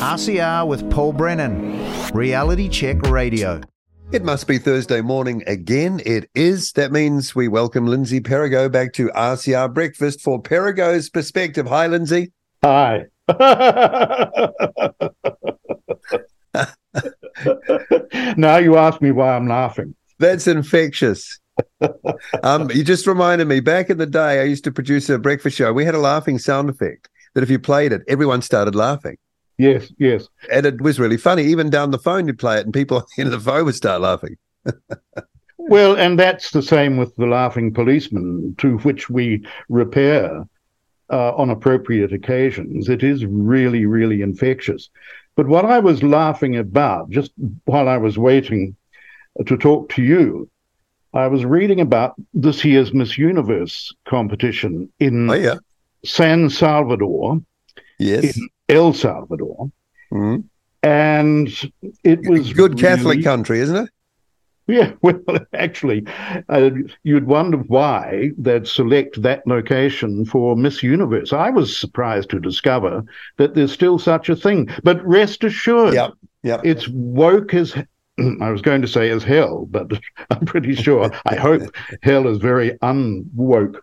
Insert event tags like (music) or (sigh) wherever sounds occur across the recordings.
RCR with Paul Brennan, Reality Check Radio. It must be Thursday morning again. It is. That means we welcome Lindsay Perigo back to RCR Breakfast for Perigo's Perspective. Hi, Lindsay. Hi. (laughs) now you ask me why I'm laughing. That's infectious. um, you just reminded me back in the day, I used to produce a breakfast show. We had a laughing sound effect that if you played it, everyone started laughing. Yes, yes. And it was really funny. Even down the phone, you'd play it, and people (laughs) on the end of the phone would start laughing. (laughs) well, and that's the same with the laughing policeman, to which we repair uh, on appropriate occasions. It is really, really infectious. But what I was laughing about just while I was waiting to talk to you, I was reading about this year's Miss Universe competition in oh, yeah. San Salvador. Yes. In El Salvador. Mm-hmm. And it was good really, Catholic country, isn't it? (laughs) Yeah, well, actually, uh, you'd wonder why they'd select that location for Miss Universe. I was surprised to discover that there's still such a thing. But rest assured, yep, yep. it's woke as (clears throat) I was going to say as hell, but (laughs) I'm pretty sure. I hope (laughs) hell is very unwoke.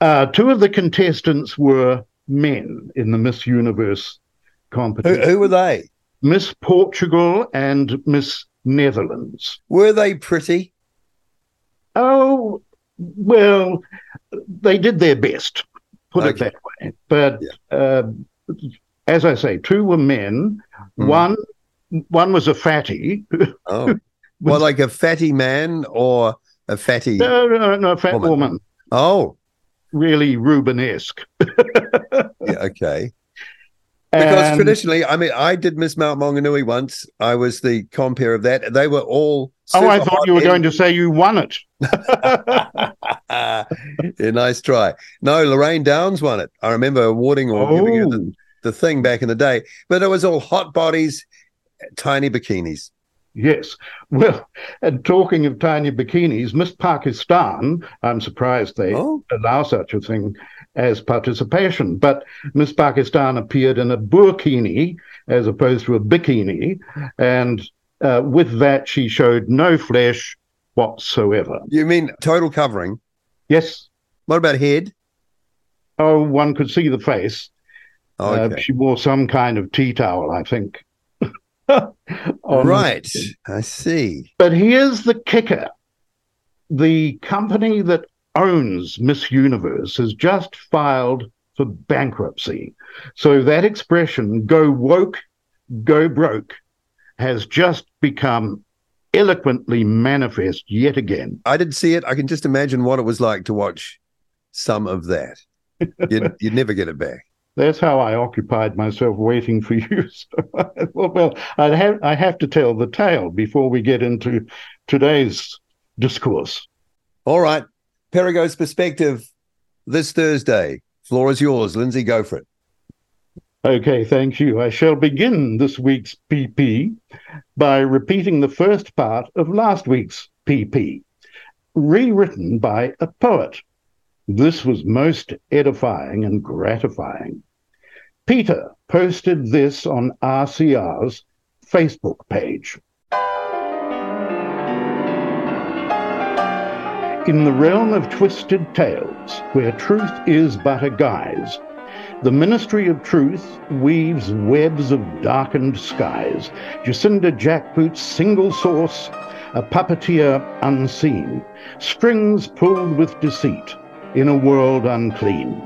Uh, two of the contestants were men in the Miss Universe competition. Who, who were they? Miss Portugal and Miss Netherlands. Were they pretty? Oh, well, they did their best, put okay. it that way. But yeah. uh, as I say, two were men. Mm. One one was a fatty. (laughs) Oh, well, like a fatty man or a fatty? No, no, no, a fat woman. woman. Oh, really Rubenesque. (laughs) yeah, okay. Because traditionally, I mean, I did Miss Mount Maunganui once. I was the compere of that. They were all. Oh, I thought you were in... going to say you won it. (laughs) yeah, nice try. No, Lorraine Downes won it. I remember awarding or oh. giving her the, oh. the thing back in the day. But it was all hot bodies, tiny bikinis. Yes. Well, and talking of tiny bikinis, Miss Pakistan, I'm surprised they oh. allow such a thing as participation. But Miss Pakistan appeared in a burkini as opposed to a bikini. And uh, with that, she showed no flesh whatsoever. You mean total covering? Yes. What about head? Oh, one could see the face. Oh, okay. Uh, she wore some kind of tea towel, I think. (laughs) right. I see. But here's the kicker the company that owns Miss Universe has just filed for bankruptcy. So that expression, go woke, go broke, has just become eloquently manifest yet again. I didn't see it. I can just imagine what it was like to watch some of that. You'd, (laughs) you'd never get it back that's how I occupied myself waiting for you. (laughs) So, well, well, I have I have to tell the tale before we get into today's discourse. All right, Perigo's perspective this Thursday. Floor is yours, Lindsay. Go for it. Okay, thank you. I shall begin this week's PP by repeating the first part of last week's PP, rewritten by a poet. This was most edifying and gratifying. Peter posted this on RCR's Facebook page. In the realm of twisted tales, where truth is but a guise, the Ministry of Truth weaves webs of darkened skies. Jacinda Jackboot's single source, a puppeteer unseen, strings pulled with deceit in a world unclean.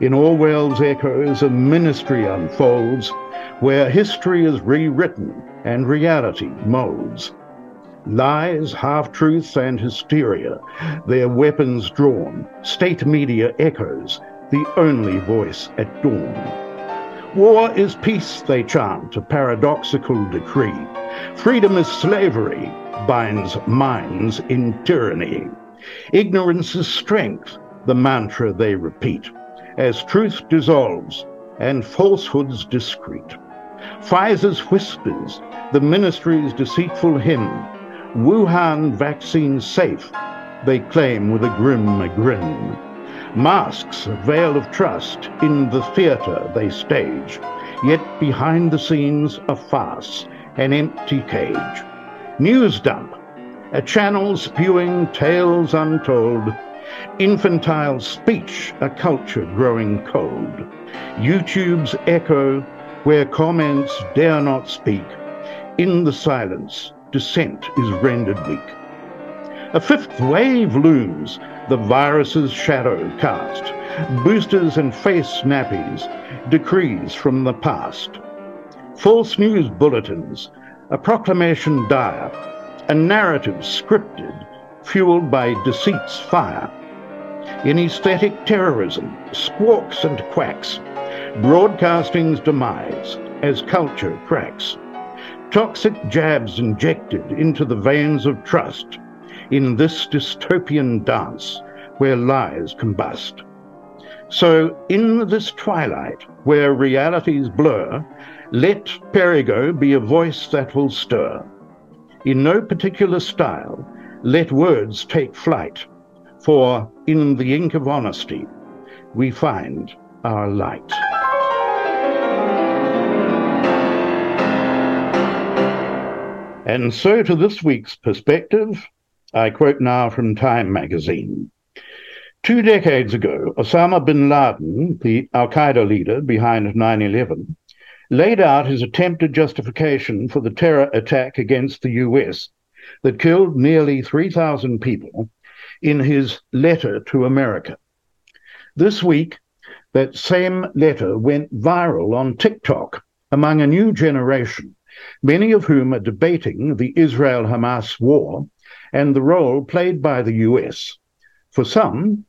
In Orwell's echoes, a ministry unfolds where history is rewritten and reality molds. Lies, half truths, and hysteria, their weapons drawn, state media echoes, the only voice at dawn. War is peace, they chant, a paradoxical decree. Freedom is slavery, binds minds in tyranny. Ignorance is strength, the mantra they repeat, as truth dissolves and falsehoods discreet. Pfizer's whispers, the ministry's deceitful hymn, Wuhan vaccine safe, they claim with a grim grin. Masks, a veil of trust, in the theatre they stage. yet behind the scenes a farce, an empty cage. News dump, a channel spewing tales untold, infantile speech, a culture growing cold, YouTube's echo, where comments dare not speak. In the silence, dissent is rendered weak. A fifth wave looms, the virus's shadow cast, boosters and face snappies, decrees from the past. False news bulletins, a proclamation dire, a narrative scripted, fueled by deceit's fire. In aesthetic terrorism, squawks and quacks, broadcasting's demise as culture cracks. Toxic jabs injected into the veins of trust in this dystopian dance where lies combust. So, in this twilight where realities blur, let Perigo be a voice that will stir. In no particular style, let words take flight, for in the ink of honesty we find our light. And so to this week's perspective, I quote now from Time magazine. Two decades ago, Osama bin Laden, the Al Qaeda leader behind 9 11, laid out his attempted justification for the terror attack against the US that killed nearly 3,000 people in his letter to America. This week, that same letter went viral on TikTok among a new generation, many of whom are debating the Israel Hamas war and the role played by the US. For some,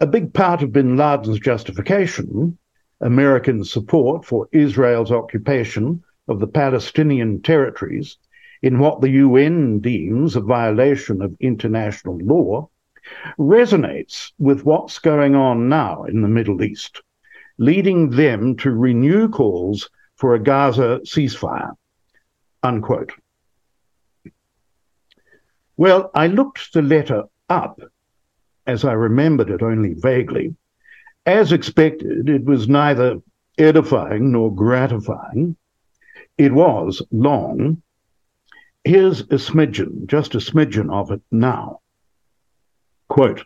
a big part of bin Laden's justification, American support for Israel's occupation of the Palestinian territories in what the UN deems a violation of international law, resonates with what's going on now in the Middle East, leading them to renew calls for a Gaza ceasefire. Unquote. Well, I looked the letter up as I remembered it only vaguely. As expected, it was neither edifying nor gratifying. It was long. Here's a smidgen, just a smidgen of it now. Quote,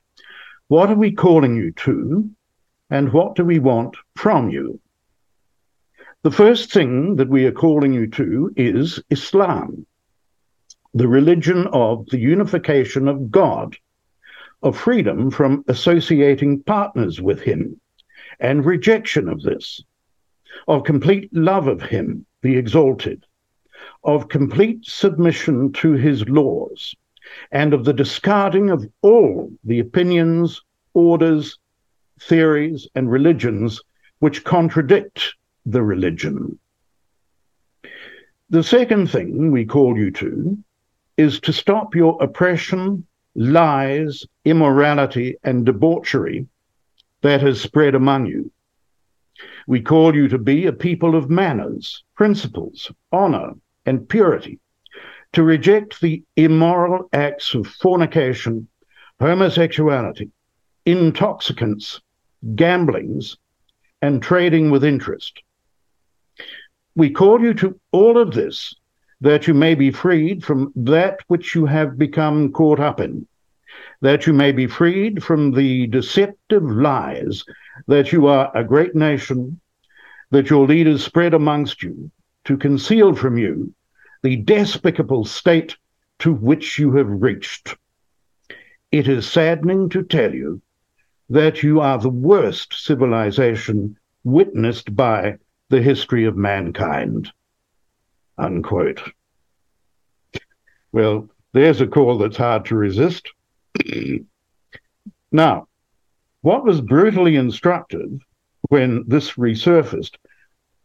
What are we calling you to, and what do we want from you? The first thing that we are calling you to is Islam, the religion of the unification of God of freedom from associating partners with him and rejection of this, of complete love of him, the exalted, of complete submission to his laws, and of the discarding of all the opinions, orders, theories, and religions which contradict the religion. The second thing we call you to is to stop your oppression lies, immorality, and debauchery that has spread among you. We call you to be a people of manners, principles, honor, and purity, to reject the immoral acts of fornication, homosexuality, intoxicants, gamblings, and trading with interest. We call you to all of this that you may be freed from that which you have become caught up in, that you may be freed from the deceptive lies that you are a great nation, that your leaders spread amongst you to conceal from you the despicable state to which you have reached. It is saddening to tell you that you are the worst civilization witnessed by the history of mankind unquote. Well, there's a call that's hard to resist. (clears throat) now, what was brutally instructive when this resurfaced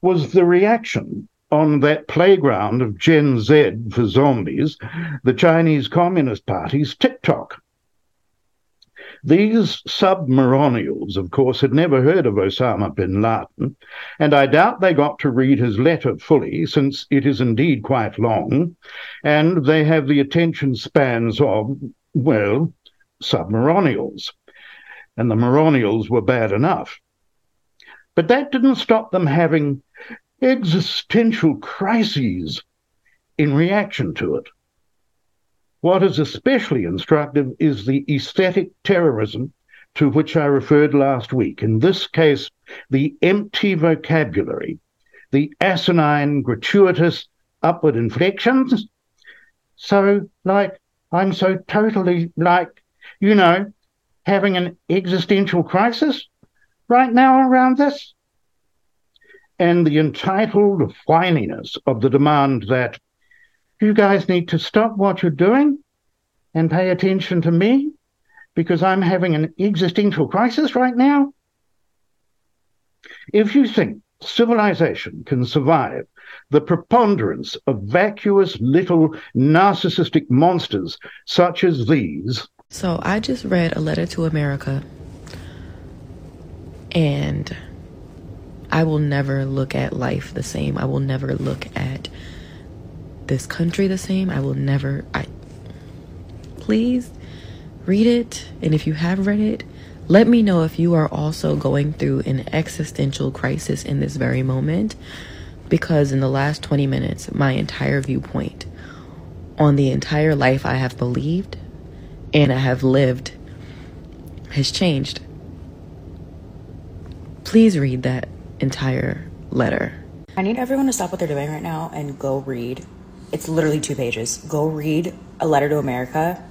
was the reaction on that playground of Gen Z for zombies, the Chinese Communist Party's TikTok. These submaronials, of course, had never heard of Osama bin Laden, and I doubt they got to read his letter fully, since it is indeed quite long, and they have the attention spans of, well, submaronials. And the maronials were bad enough. But that didn't stop them having existential crises in reaction to it. What is especially instructive is the aesthetic terrorism to which I referred last week. In this case, the empty vocabulary, the asinine, gratuitous upward inflections. So, like, I'm so totally, like, you know, having an existential crisis right now around this. And the entitled whininess of the demand that you guys need to stop what you're doing and pay attention to me because I'm having an existential crisis right now? If you think civilization can survive the preponderance of vacuous little narcissistic monsters such as these. So I just read A Letter to America, and I will never look at life the same. I will never look at this country the same. I will never. I please read it, and if you have read it, let me know if you are also going through an existential crisis in this very moment. Because in the last 20 minutes, my entire viewpoint on the entire life I have believed and I have lived has changed. Please read that entire letter. I need everyone to stop what they're doing right now and go read. It's literally two pages. Go read A Letter to America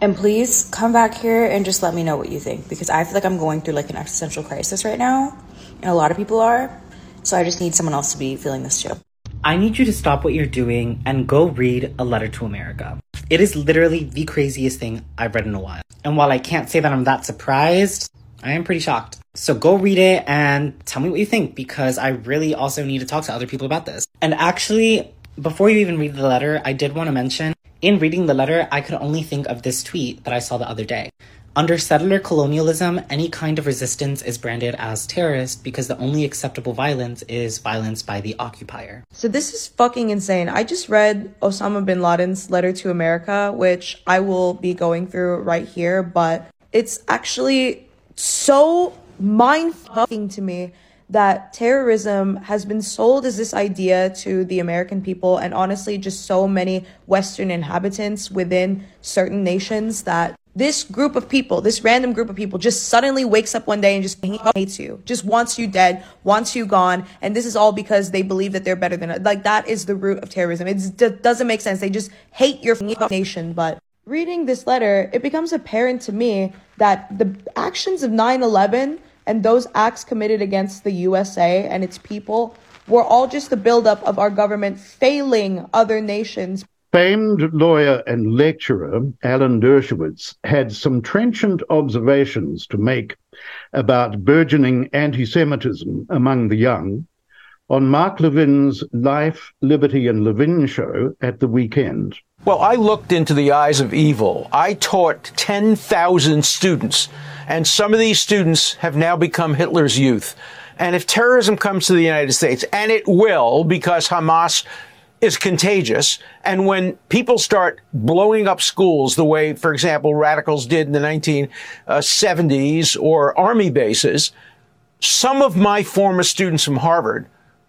and please come back here and just let me know what you think because I feel like I'm going through like an existential crisis right now, and a lot of people are. So I just need someone else to be feeling this too. I need you to stop what you're doing and go read A Letter to America. It is literally the craziest thing I've read in a while. And while I can't say that I'm that surprised, I am pretty shocked. So go read it and tell me what you think because I really also need to talk to other people about this. And actually, before you even read the letter, I did want to mention in reading the letter, I could only think of this tweet that I saw the other day. Under settler colonialism, any kind of resistance is branded as terrorist because the only acceptable violence is violence by the occupier. So this is fucking insane. I just read Osama bin Laden's letter to America, which I will be going through right here, but it's actually so mind fucking to me that terrorism has been sold as this idea to the American people and honestly just so many Western inhabitants within certain nations that this group of people, this random group of people just suddenly wakes up one day and just hates you, just wants you dead, wants you gone. And this is all because they believe that they're better than, us. like, that is the root of terrorism. It doesn't make sense. They just hate your nation. But reading this letter, it becomes apparent to me that the actions of 9 11 and those acts committed against the USA and its people were all just the buildup of our government failing other nations. Famed lawyer and lecturer Alan Dershowitz had some trenchant observations to make about burgeoning anti Semitism among the young on Mark Levin's Life, Liberty, and Levin show at the weekend. Well, I looked into the eyes of evil. I taught 10,000 students and some of these students have now become Hitler's youth. And if terrorism comes to the United States, and it will because Hamas is contagious. And when people start blowing up schools the way, for example, radicals did in the 1970s or army bases, some of my former students from Harvard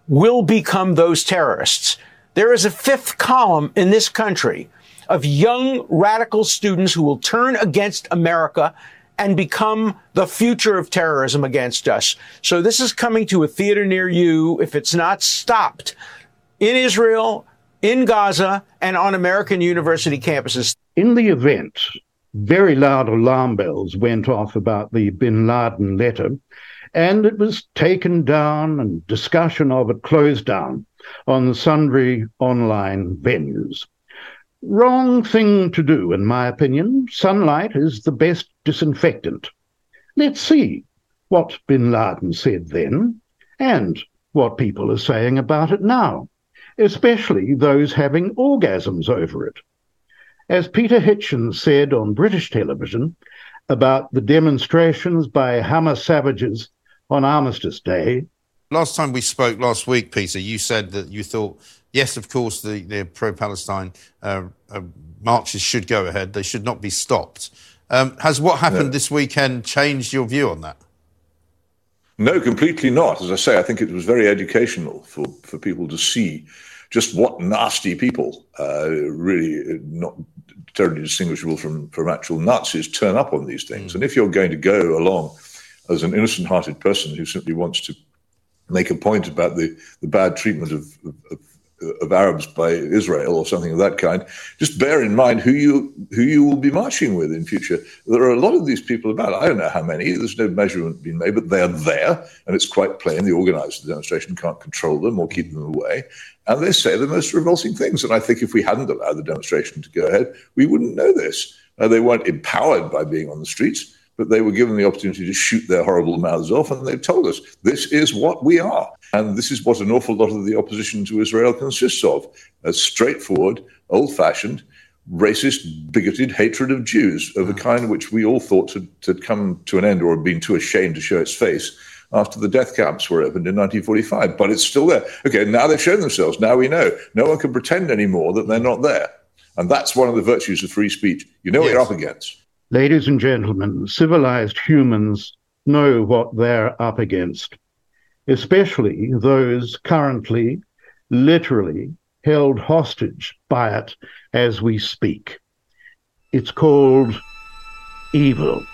will become those terrorists. There is a fifth column in this country of young radical students who will turn against America and become the future of terrorism against us. So this is coming to a theater near you if it's not stopped in Israel, in Gaza, and on American university campuses. In the event, very loud alarm bells went off about the bin Laden letter, and it was taken down and discussion of it closed down on sundry online venues. Wrong thing to do, in my opinion. Sunlight is the best disinfectant. Let's see what bin Laden said then and what people are saying about it now, especially those having orgasms over it. As Peter Hitchens said on British television about the demonstrations by Hamas savages on Armistice Day. Last time we spoke last week, Peter, you said that you thought yes, of course, the, the pro Palestine uh, uh, marches should go ahead. They should not be stopped. Um, has what happened this weekend changed your view on that? No, completely not. As I say, I think it was very educational for, for people to see just what nasty people, uh, really not terribly distinguishable from, from actual Nazis, turn up on these things. Mm. And if you're going to go along as an innocent hearted person who simply wants to make a point about the, the bad treatment of, of, of Arabs by Israel or something of that kind, just bear in mind who you who you will be marching with in future. There are a lot of these people about. I don't know how many. There's no measurement being made, but they are there, and it's quite plain. The organisers of the demonstration can't control them or keep them away, and they say the most revolting things. And I think if we hadn't allowed the demonstration to go ahead, we wouldn't know this. Uh, they weren't empowered by being on the streets but they were given the opportunity to shoot their horrible mouths off, and they've told us this is what we are. And this is what an awful lot of the opposition to Israel consists of a straightforward, old fashioned, racist, bigoted hatred of Jews of a mm. kind which we all thought had, had come to an end or had been too ashamed to show its face after the death camps were opened in 1945. But it's still there. Okay, now they've shown themselves. Now we know. No one can pretend anymore that they're not there. And that's one of the virtues of free speech. You know yes. what you're up against. Ladies and gentlemen, civilized humans know what they're up against, especially those currently, literally, held hostage by it as we speak. It's called evil.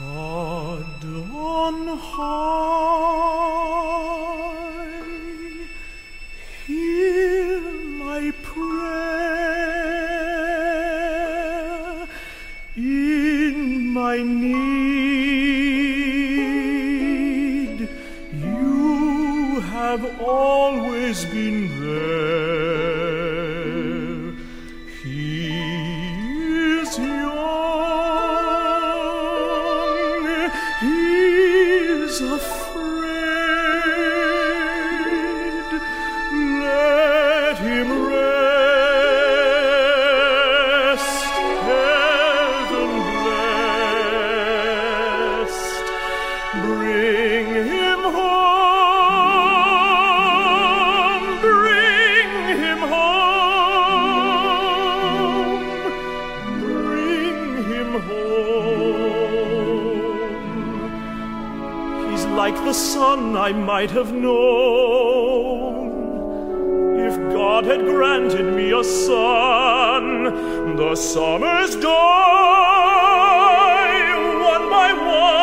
God on high, my need. You have always been I might have known. If God had granted me a son, the summers die one by one.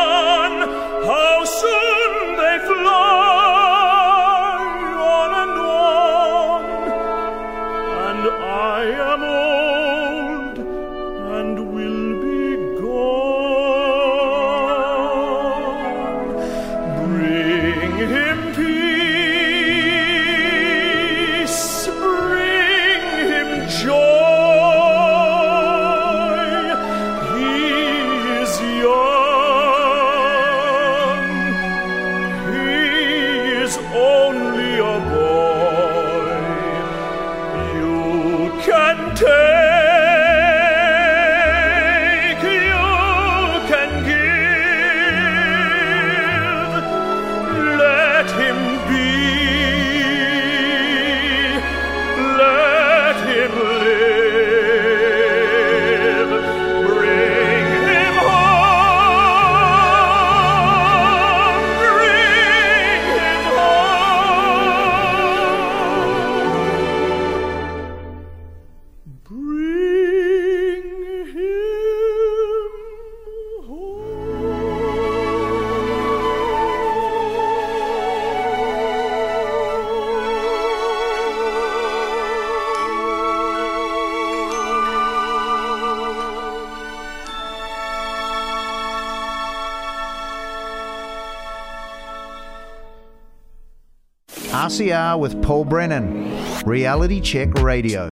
RCR with Paul Brennan, Reality Check Radio.